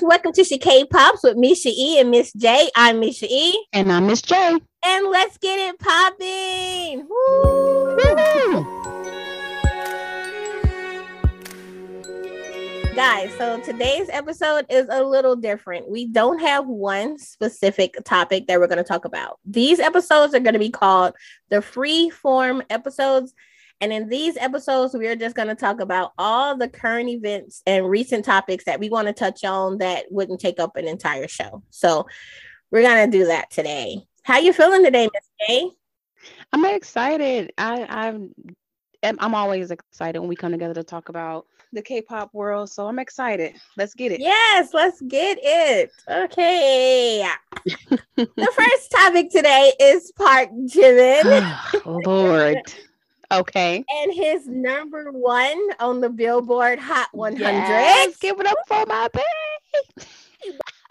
guys, welcome to K Pops with Misha E and Miss J. I'm Misha E. And I'm Miss J. And let's get it popping. Guys, so today's episode is a little different. We don't have one specific topic that we're going to talk about. These episodes are going to be called the free form episodes and in these episodes, we are just going to talk about all the current events and recent topics that we want to touch on that wouldn't take up an entire show. So we're going to do that today. How you feeling today, Miss J? I'm excited. I I'm I'm always excited when we come together to talk about the K-pop world. So I'm excited. Let's get it. Yes, let's get it. Okay. the first topic today is Park Jimin. Ah, oh, Lord. Okay. And his number one on the Billboard Hot 100. Yes, give it up for my baby.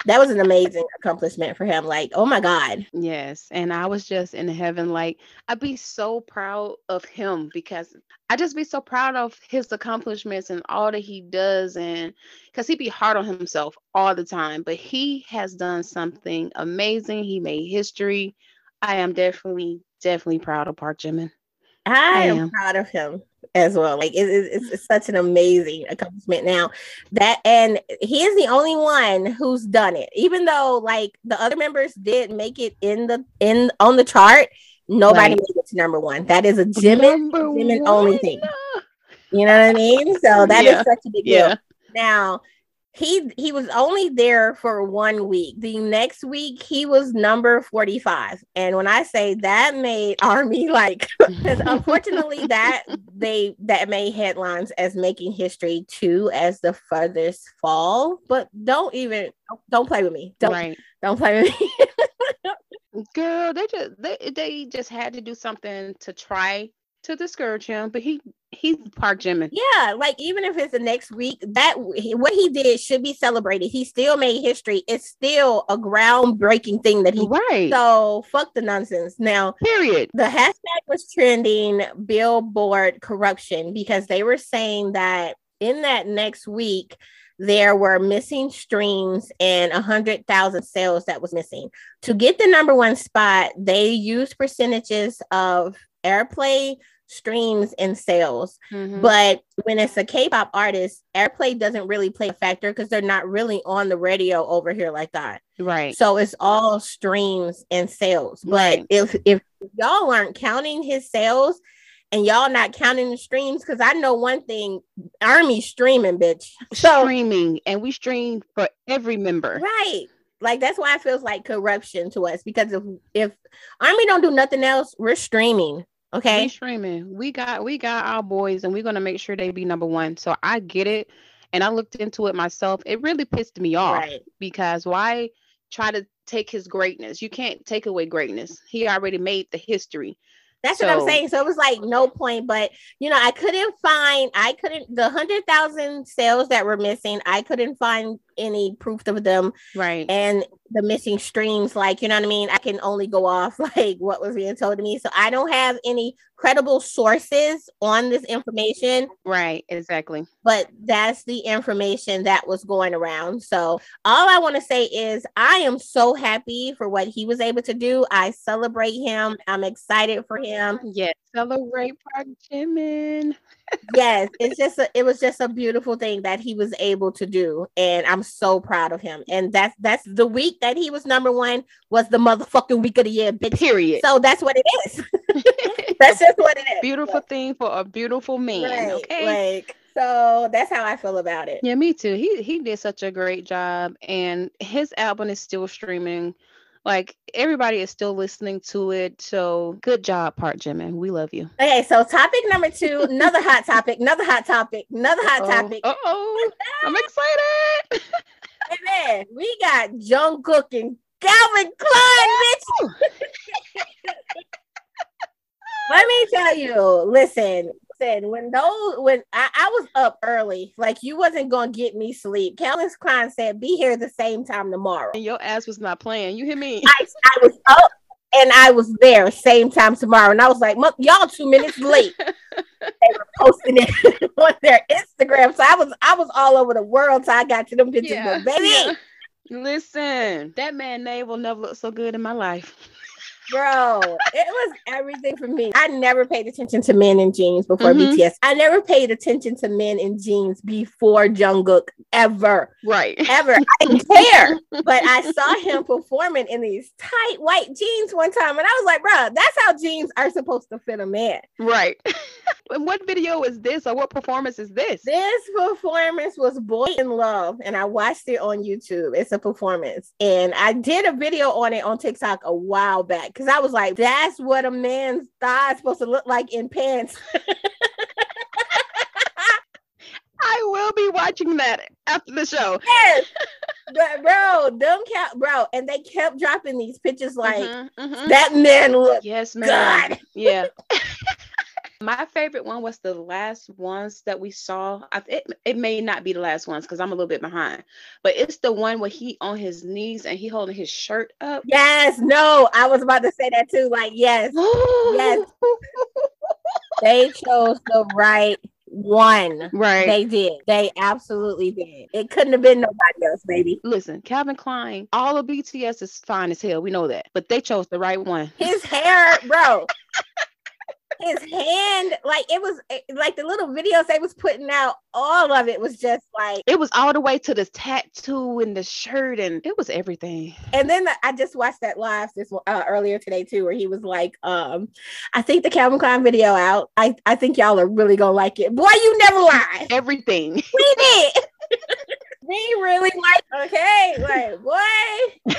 That was an amazing accomplishment for him. Like, oh my God. Yes. And I was just in heaven. Like, I'd be so proud of him because I just be so proud of his accomplishments and all that he does. And because he'd be hard on himself all the time, but he has done something amazing. He made history. I am definitely, definitely proud of Park Jimin. I, I am, am proud of him as well. Like it, it, it's, it's such an amazing accomplishment. Now that and he is the only one who's done it. Even though like the other members did make it in the in on the chart, nobody right. made it to number one. That is a Jimin Jimin only thing. You know what I mean? So that yeah. is such a big deal. Yeah. Now he he was only there for one week. The next week he was number 45. And when I say that made army like because unfortunately that they that made headlines as making history too as the furthest fall. But don't even don't play with me. Don't right. don't play with me. Girl, they just they they just had to do something to try to discourage him, but he he's Park Jimin. Yeah, like even if it's the next week, that what he did should be celebrated. He still made history. It's still a groundbreaking thing that he right. So fuck the nonsense. Now, period. The hashtag was trending Billboard corruption because they were saying that in that next week there were missing streams and a hundred thousand sales that was missing. To get the number one spot, they used percentages of airplay streams and sales. Mm-hmm. But when it's a K-pop artist, airplay doesn't really play a factor because they're not really on the radio over here like that. Right. So it's all streams and sales. Right. But if if y'all aren't counting his sales and y'all not counting the streams, because I know one thing, Army streaming, bitch. So, streaming, and we stream for every member. Right like that's why it feels like corruption to us because if if army don't do nothing else we're streaming okay? we streaming. We got we got our boys and we're gonna make sure they be number one. So i get it and i looked into it myself. It really pissed me off right. because why try to take his greatness? You can't take away greatness. He already made the history that's so, what I'm saying. So it was like no point, but you know, I couldn't find, I couldn't, the hundred thousand sales that were missing, I couldn't find any proof of them. Right. And the missing streams, like, you know what I mean? I can only go off like what was being told to me. So I don't have any credible sources on this information. Right, exactly. But that's the information that was going around. So all I want to say is I am so happy for what he was able to do. I celebrate him. I'm excited for him. Yes, celebrate Park Jimin. yes, it's just a, it was just a beautiful thing that he was able to do, and I'm so proud of him. And that's that's the week that he was number one was the motherfucking week of the year, bitch. Period. So that's what it is. that's just what it is. Beautiful thing for a beautiful man. Right, okay. Like so that's how I feel about it. Yeah, me too. He he did such a great job, and his album is still streaming like everybody is still listening to it. So good job, Park Jimin. We love you. Okay, so topic number two, another hot topic, another hot topic, another hot Uh-oh. topic. oh, I'm excited. hey man, we got Jungkook and Calvin Klein, bitch. Let me tell you, listen, listen, when those when I, I, was up early, like you wasn't gonna get me sleep. Calvin Klein said, "Be here the same time tomorrow." And your ass was not playing. You hear me? I, I was up and I was there same time tomorrow, and I was like, "Y'all two minutes late." they were posting it on their Instagram. So I was I was all over the world. So I got to them pictures, yeah. baby. Yeah. Listen, that man name will never look so good in my life. Bro, it was everything for me. I never paid attention to men in jeans before mm-hmm. BTS. I never paid attention to men in jeans before Jungkook ever. Right. Ever. I didn't care. But I saw him performing in these tight white jeans one time and I was like, bro, that's how jeans are supposed to fit a man. Right. and what video is this or what performance is this? This performance was Boy in Love and I watched it on YouTube. It's a performance. And I did a video on it on TikTok a while back because I was like, that's what a man's thigh is supposed to look like in pants. I will be watching that after the show. Yes. but bro, them cat bro, and they kept dropping these pictures like mm-hmm, mm-hmm. that man look yes, man. God. Yeah. My favorite one was the last ones that we saw. I, it, it may not be the last ones because I'm a little bit behind, but it's the one where he on his knees and he holding his shirt up. Yes, no, I was about to say that too. Like, yes, yes, they chose the right one. Right. They did. They absolutely did. It couldn't have been nobody else, baby. Listen, Calvin Klein, all of BTS is fine as hell. We know that. But they chose the right one. His hair, bro his hand, like it was eh, like the little videos they was putting out, all of it was just like it was all the way to the tattoo and the shirt, and it was everything. And then the, I just watched that live this uh, earlier today too, where he was like, um, I think the Calvin Klein video out. I, I think y'all are really gonna like it. Boy, you never lie. Everything. We did. we really like okay, like boy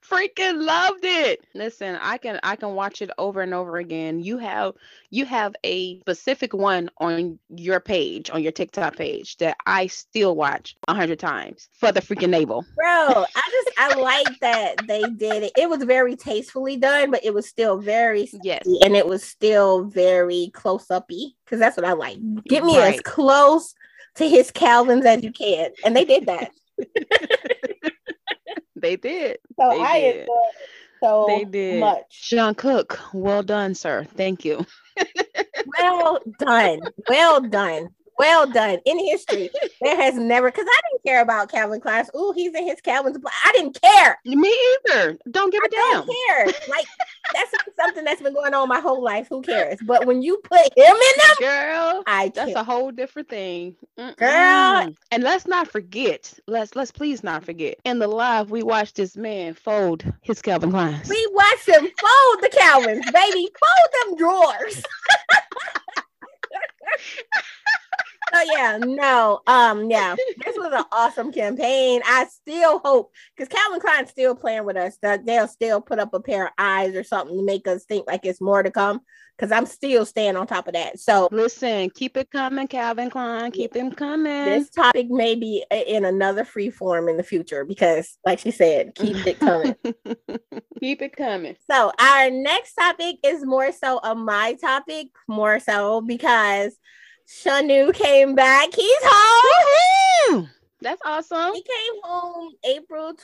freaking loved it. Listen, I can I can watch it over and over again. You have you have a specific one on your page, on your TikTok page that I still watch a hundred times for the freaking navel. Bro, I just I like that they did it. It was very tastefully done, but it was still very yes, and it was still very close uppy because that's what I like. Get me right. as close to his Calvins as you can, and they did that. They did. So they I did. so they did. much. Jungkook, well done, sir. Thank you. well done. Well done well done in history. There has never because I didn't care about Calvin Klein. Oh, he's in his Calvin's, I didn't care. Me either. Don't give a I damn. Don't care. Like that's something that's been going on my whole life. Who cares? But when you put him in them, girl, I that's a whole different thing, Mm-mm. girl. And let's not forget. Let's let's please not forget. In the live, we watched this man fold his Calvin Kleins. We watched him fold the Calvins, baby. Fold them drawers. oh yeah, no, um, yeah, this was an awesome campaign. I still hope because Calvin Klein's still playing with us that they'll still put up a pair of eyes or something to make us think like it's more to come. Because I'm still staying on top of that. So listen, keep it coming, Calvin Klein. Keep him coming. This topic may be in another free form in the future because, like she said, keep it coming. keep it coming. So our next topic is more so a my topic, more so because Shownu came back. He's home. That's awesome. He came home April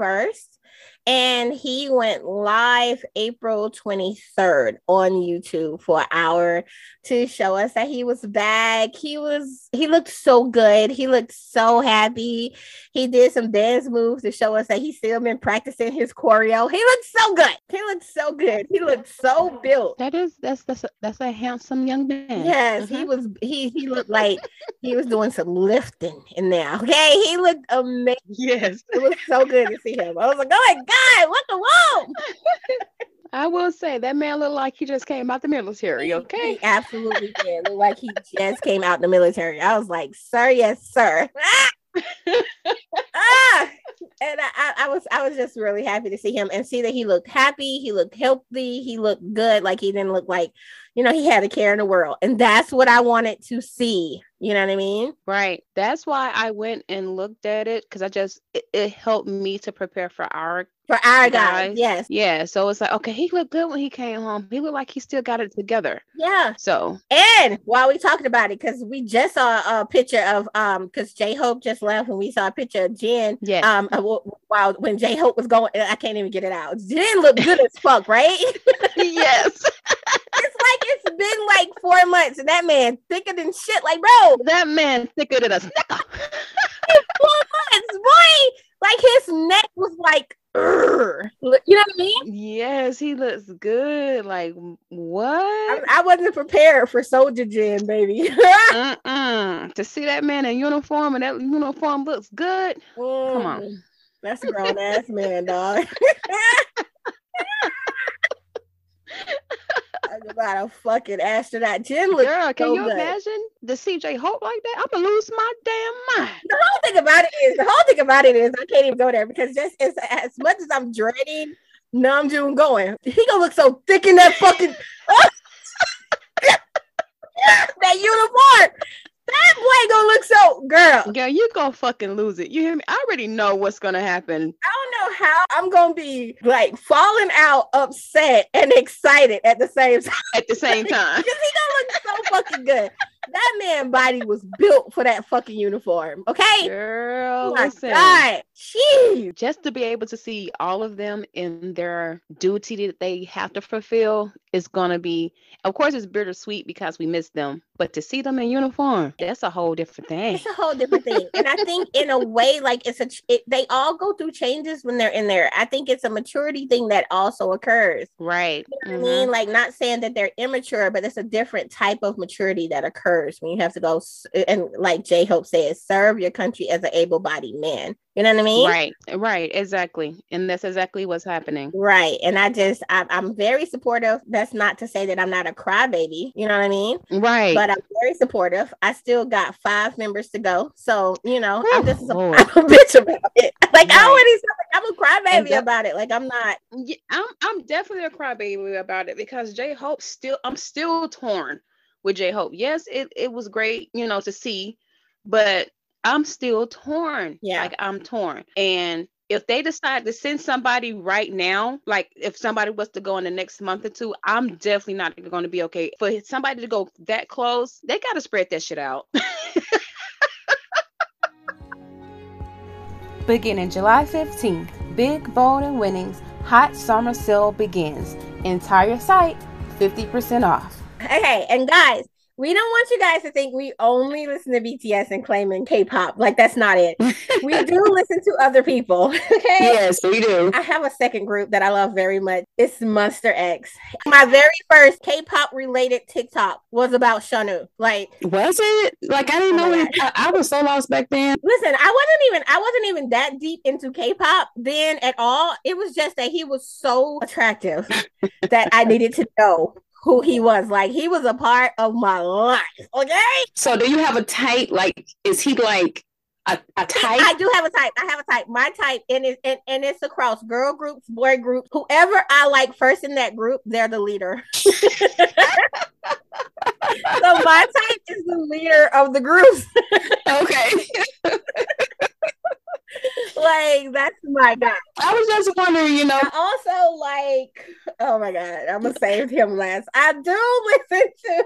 21st and he went live April 23rd on YouTube for an hour to show us that he was back. He was he looked so good. He looked so happy. He did some dance moves to show us that he's still been practicing his choreo. He looked so good. He looked so good. He looked so built. That is that's that's a, that's a handsome young man. Yes, mm-hmm. he was he he looked like he was doing some lifting in there. Okay, he looked amazing. Yes, it was so good to see him. I was like, oh my god, what the whoa? I will say that man looked like he just came out the military. Okay, he absolutely did look like he just came out the military. I was like, sir, yes, sir. ah! And I, I, was I was just really happy to see him and see that he looked happy, he looked healthy, he looked good. Like he didn't look like, you know, he had a care in the world. And that's what I wanted to see. You know what I mean? Right. That's why I went and looked at it because I just it, it, helped me to prepare for our for our guys. guys. Yes. Yeah. So it's like, okay, he looked good when he came home. He looked like he still got it together. Yeah. So and while we talking about it, because we just saw a picture of um because J Hope just left and we saw a picture of Jin. Yeah. Um while when J Hope was going, I can't even get it out. Jin looked good as fuck, right? yes. It's like it's been like four months and that man thicker than shit. Like, bro, that man thicker than a snicker. four months, boy. Like his neck was like, Urgh. you know what I mean? Yes, he looks good. Like what? I, I wasn't prepared for Soldier Jin, baby. to see that man in uniform and that uniform looks good. Mm, Come on, that's a grown ass man, dog about a fucking astronaut. Jin look Girl, can so you good. imagine the CJ Hope like that? I'm gonna lose my damn mind. The whole thing about it is the whole thing about it is I can't even go there because just as, as much as I'm dreading Namjoon going, he gonna look so thick in that fucking that uniform that boy gonna look so girl. Girl, you gonna fucking lose it. You hear me? I already know what's gonna happen. I don't know how I'm gonna be like falling out, upset, and excited at the same time. At the same time. Because he gonna look so fucking good. That man body was built for that fucking uniform. Okay. Girl, oh my listen. God. Jeez. Just to be able to see all of them in their duty that they have to fulfill is gonna be of course it's bittersweet because we miss them, but to see them in uniform, that's a whole different thing. It's a whole different thing. and I think in a way, like it's a it, they all go through changes when they're in there. I think it's a maturity thing that also occurs. Right. You know mm-hmm. I mean? Like not saying that they're immature, but it's a different type of maturity that occurs when you have to go and like J Hope says, serve your country as an able-bodied man. You know what I mean? Right, right, exactly. And that's exactly what's happening. Right. And I just, I'm, I'm very supportive. That's not to say that I'm not a crybaby. You know what I mean? Right. But I'm very supportive. I still got five members to go. So, you know, I'm just a, I'm a bitch about it. Like, right. I already said, like, I'm a crybaby about it. Like, I'm not. Yeah, I'm, I'm definitely a crybaby about it because J Hope still, I'm still torn with J Hope. Yes, it, it was great, you know, to see, but I'm still torn. Yeah. Like I'm torn. And if they decide to send somebody right now, like if somebody was to go in the next month or two, I'm definitely not going to be okay. For somebody to go that close, they got to spread that shit out. Beginning July 15th, Big Bold and Winnings Hot Summer Sale begins. Entire site 50% off. Okay, and guys, we don't want you guys to think we only listen to BTS and claiming K-pop. Like that's not it. we do listen to other people. Okay. Yes, we do. I have a second group that I love very much. It's Monsta X. My very first K-pop related TikTok was about Shownu. Like was it? Like I didn't know. It, I, I was so lost back then. Listen, I wasn't even I wasn't even that deep into K-pop then at all. It was just that he was so attractive that I needed to know who he was. Like he was a part of my life. Okay. So do you have a type? Like, is he like a, a type? I do have a type. I have a type. My type, and it's and, and it's across girl groups, boy groups. Whoever I like first in that group, they're the leader. so my type is the leader of the groups. okay like that's my guy. I was just wondering, you know. I also like, oh my god, I'm gonna save him last. I do listen to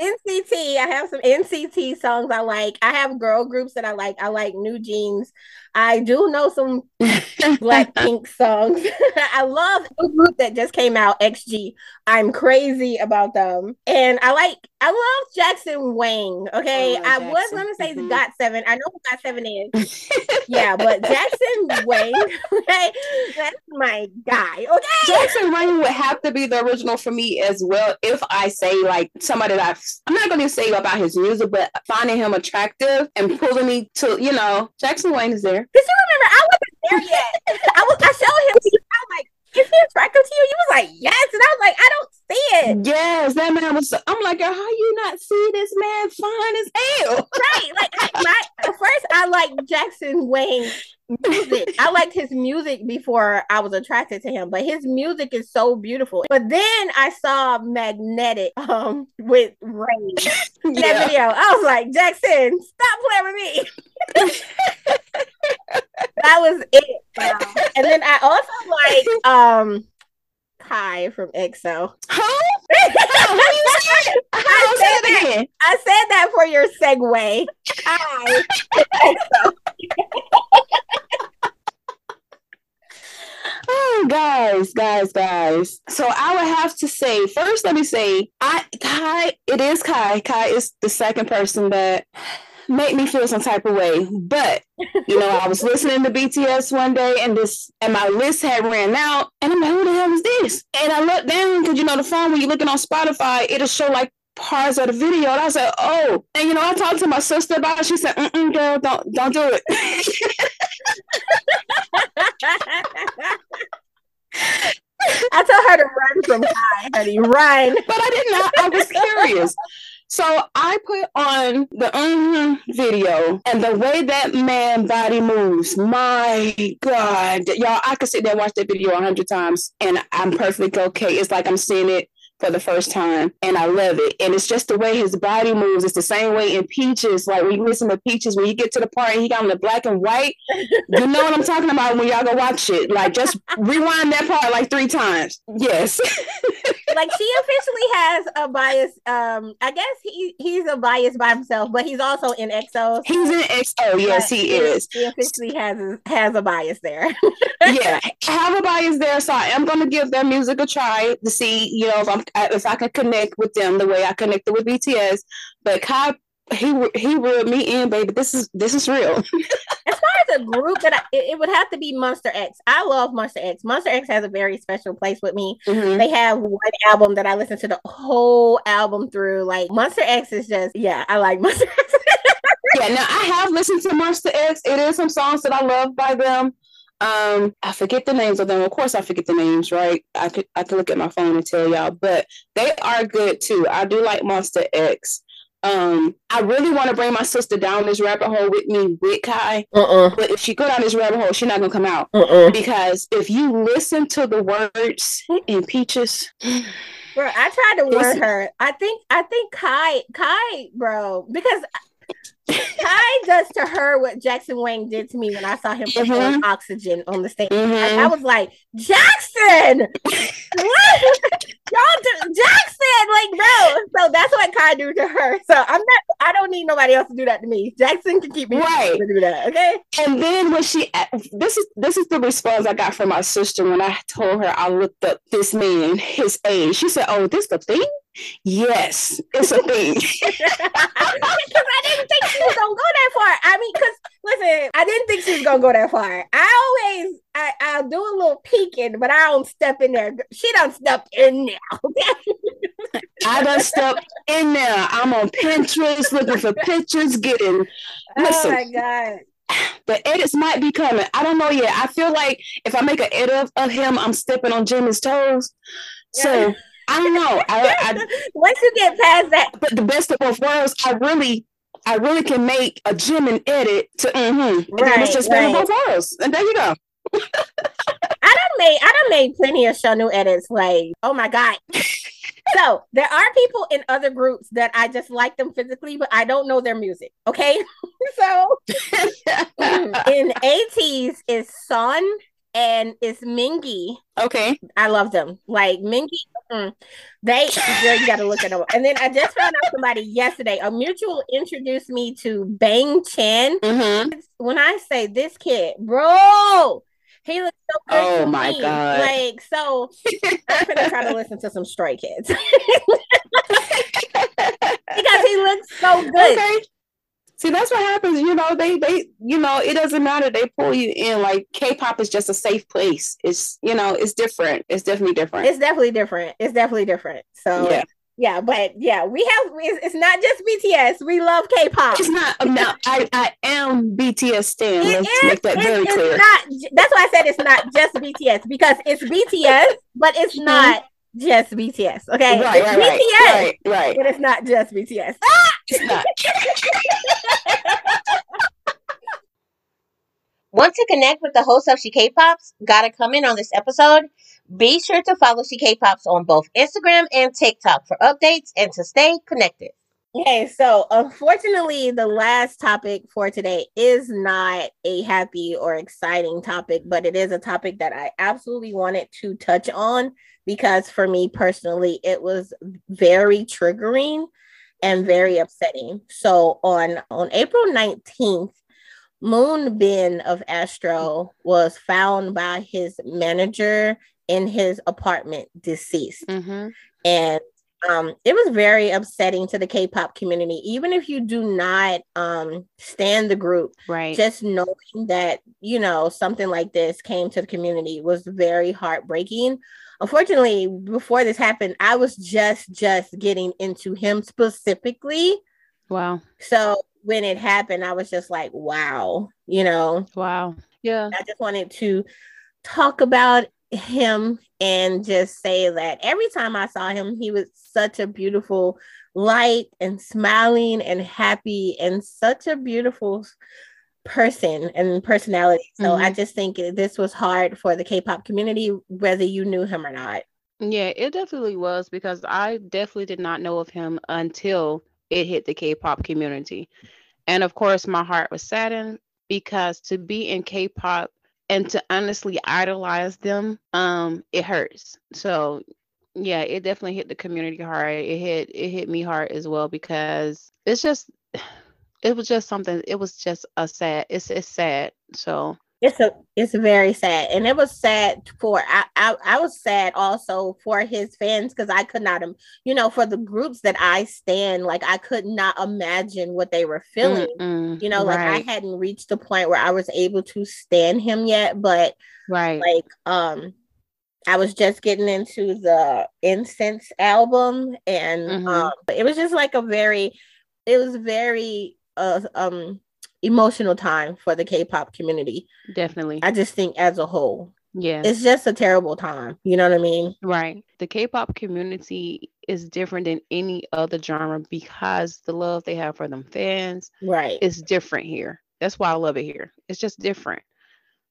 NCT. I have some NCT songs I like. I have girl groups that I like. I like NewJeans. I do know some Blackpink songs. I love the group that just came out, XG. I'm crazy about them. And I like I love Jackson Wang. Okay. I, I was gonna say mm-hmm. GOT7. I know who GOT7 is. yeah, but Jackson Wang, okay, that's my guy. Okay. Jackson Wang would have to be the original for me as well. If I say like somebody that I've, I'm not gonna say about his music, but finding him attractive and pulling me to, you know, Jackson Wang is there. Because you remember? I wasn't there yet. I was. I showed him. I was like, "Is he attractive to you?" You was like, "Yes," and I was like, "I don't see it." Yes, that man was. I'm like, girl, "How you not see this man fine as hell?" Right. Like, I, my first, I like Jackson Wang music. I liked his music before I was attracted to him, but his music is so beautiful. But then I saw Magnetic um with Rain in that Yeah. video. I was like, Jackson, stop playing with me. that was it. wow. And then I also like um Kai from EXO. Huh? How you say it? How I say said it? I said that for your segue. Kai. Oh, guys, guys, guys. So I would have to say first. Let me say, I Kai. It is Kai. Kai is the second person that made me feel some type of way. But you know, I was listening to BTS one day, and this and my list had ran out, and I'm like, who the hell is this? And I looked down because you know the phone when you're looking on Spotify, it'll show like parts of the video, and I was like, oh. And you know, I talked to my sister about it. She said, Mm-mm, girl, don't don't do it. I told her to run from Kai, honey. Run. but I did not. I was curious. So I put on the mhm video and the way that man body moves, my God, y'all, I could sit there and watch that video a hundred times and I'm perfectly okay. It's like I'm seeing it for the first time and I love it. And it's just the way his body moves. It's the same way in Peaches. Like when you listen to Peaches, when you get to the part and he got on the black and white, you know what I'm talking about when y'all go watch it. Like just rewind that part like three times. Yes. like she officially has a bias. Um, I guess he he's a bias by himself, but he's also in EXO. He's in EXO. Yes, But he is. He officially has has a bias there. yeah, have a bias there, so I am going to give their music a try to see, you know, if I'm if I can connect with them the way I connected with BTS. But Kai, he he reeled me in, baby. This is this is real. as far as a group that I, it, it would have to be Monsta X. I love Monsta X. Monsta X has a very special place with me. Mhm. They have one album that I listen to the whole album through. Like Monsta X is just yeah, I like Monsta X. Yeah, now I have listened to Monsta X. It is some songs that I love by them. Um, I forget the names of them. Of course, I forget the names, right? I could I could look at my phone and tell y'all, but they are good too. I do like Monsta X. Um, I really want to bring my sister down this rabbit hole with me with Kai, Uh-uh. but if she go down this rabbit hole, she's not gonna come out Uh-uh. because if you listen to the words in Peaches, Bro, I tried to warn her. I think I think Kai Kai, bro, because Kai does to her what Jackson Wang did to me when I saw him perform oxygen on the stage. Mhm. I was like, Jackson, what? Y'all do Jackson, like, bro. So that's what Kai do to her. So I'm not. I don't need nobody else to do that to me. Jackson can keep me Right. do that. Okay. And then when she, this is this is the response I got from my sister when I told her I looked up this man, his age. She said, "Oh, this the thing? Yes, it's a thing." Because I didn't think she was gonna go that far. I mean, because listen, I didn't think she was gonna go that far. I always, I, I'll do a little peeking, but I don't step in there. She don't step in there. I done stepped in there. I'm on Pinterest looking for pictures, getting Oh Listen. my god. the edits might be coming. I don't know yet. I feel like if I make an edit of, of him, I'm stepping on Jimmy's toes. So Yeah. I don't know. I, I Once you get past that, but the best of both worlds, I really, I really can make a Jim and edit to mm-hmm. And then it's Right, just right. both worlds. And there you go. I done made, I done made plenty of Shownu edits. Like, oh my god. So there are people in other groups that I just like them physically, but I don't know their music. Okay, so in ATEEZ is San and it's Mingi. okay. I love them. Like Mingi, mm, they girl, you gotta look at them. And then I just found out somebody yesterday. A mutual introduced me to Bang Chan. Mm-hmm. When I say this kid, bro, he looks so good. Oh my me. God. Like so, I'm gonna try to listen to some Stray Kids because he looks so good. Okay. See, that's what happens. You know, they they you know, it doesn't matter. They pull you in. Like K-pop is just a safe place. It's you know, it's different. It's definitely different. It's definitely different. It's definitely different. So yeah. yeah, but yeah, we have. It's, it's not just BTS. We love K-pop. It's not. Um, now, I I am BTS stan. Let's is- make that very clear. not. That's why I said it's not just BTS because it's BTS, but it's not just BTS. Okay. Right, it's right, right, BTS, right, right. but it's not just BTS. It's not. Once to connect with the host of She K-Pops, gotta come in on this episode? Be sure to follow She K-Pops on both Instagram and TikTok for updates and to stay connected. Okay, so unfortunately, the last topic for today is not a happy or exciting topic, but it is a topic that I absolutely wanted to touch on because for me personally, it was very triggering and very upsetting. So on on April 19th, Moon Bin of Astro was found by his manager in his apartment deceased. Mm-hmm. And um, it was very upsetting to the K-pop community. Even if you do not um, stand the group, right? Just knowing that you know something like this came to the community was very heartbreaking. Unfortunately, before this happened, I was just just getting into him specifically. Wow. So when it happened, I was just like, wow, you know. Wow. Yeah. I just wanted to talk about him and just say that every time I saw him, he was such a beautiful light and smiling and happy and such a beautiful person and personality. So mm-hmm. I just think this was hard for the K-pop community, whether you knew him or not. Yeah, it definitely was because I definitely did not know of him until it hit the K-pop community. And of course, my heart was saddened because to be in K-pop and to honestly idolize them, um, it hurts. So yeah, it definitely hit the community hard. It hit it hit me hard as well because it's just it was just something it was just a sad it's it's sad. So it's a it's very sad and it was sad for i i, I was sad also for his fans because i could not you know for the groups that i stand like i could not imagine what they were feeling Mm-mm, you know like right. i hadn't reached the point where i was able to stand him yet but right like um I was just getting into the Incense album, and mm-hmm. um, it was just like a very, it was very uh, um emotional time for the K-pop community. Definitely. I just think as a whole. Yeah. It's just a terrible time. You know what I mean? Right. The K-pop community is different than any other genre because the love they have for them fans right is different here. That's why I love it here. It's just different.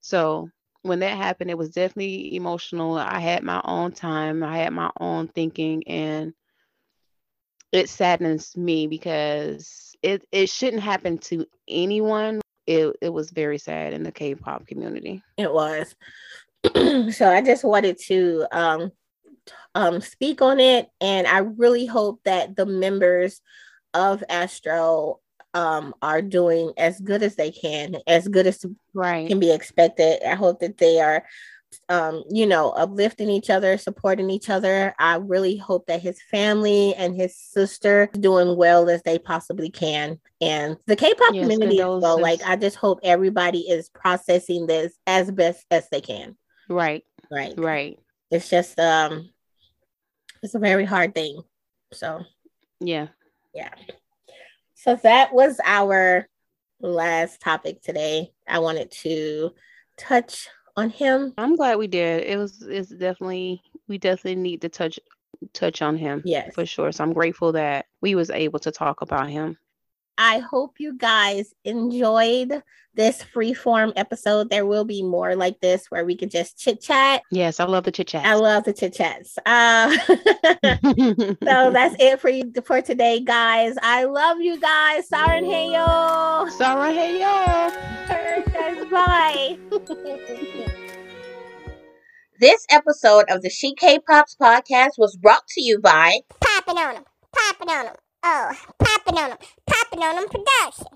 So when that happened, it was definitely emotional. I had my own time. I had my own thinking and it saddens me because it it shouldn't happen to anyone. It it was very sad in the K-pop community. It was. so I just wanted to um um speak on it and I really hope that the members of Astro um are doing as good as they can, as good as right. can be expected. I hope that they are um, you know, uplifting each other, supporting each other. I really hope that his family and his sister doing well as they possibly can. And the K-pop yes, community as well. Like I just hope everybody is processing this as best as they can. Right. Right. Right. It's just um it's a very hard thing. So yeah. Yeah. So that was our last topic today. I wanted to touch on him. I'm glad we did. It was it's definitely we definitely need to touch touch on him. Yes. For sure. So I'm grateful that we was able to talk about him. I hope you guys enjoyed this free form episode. There will be more like this where we can just chit chat. Yes, I love the chit chat. I love the chit chats. Uh, so that's it for you for today, guys. I love you guys. Saranghaeyo. Sarah Heyo. guys, bye. this episode of the She K-Pops podcast was brought to you by Popping on them, popping on them. Oh, popping on them, popping on them production.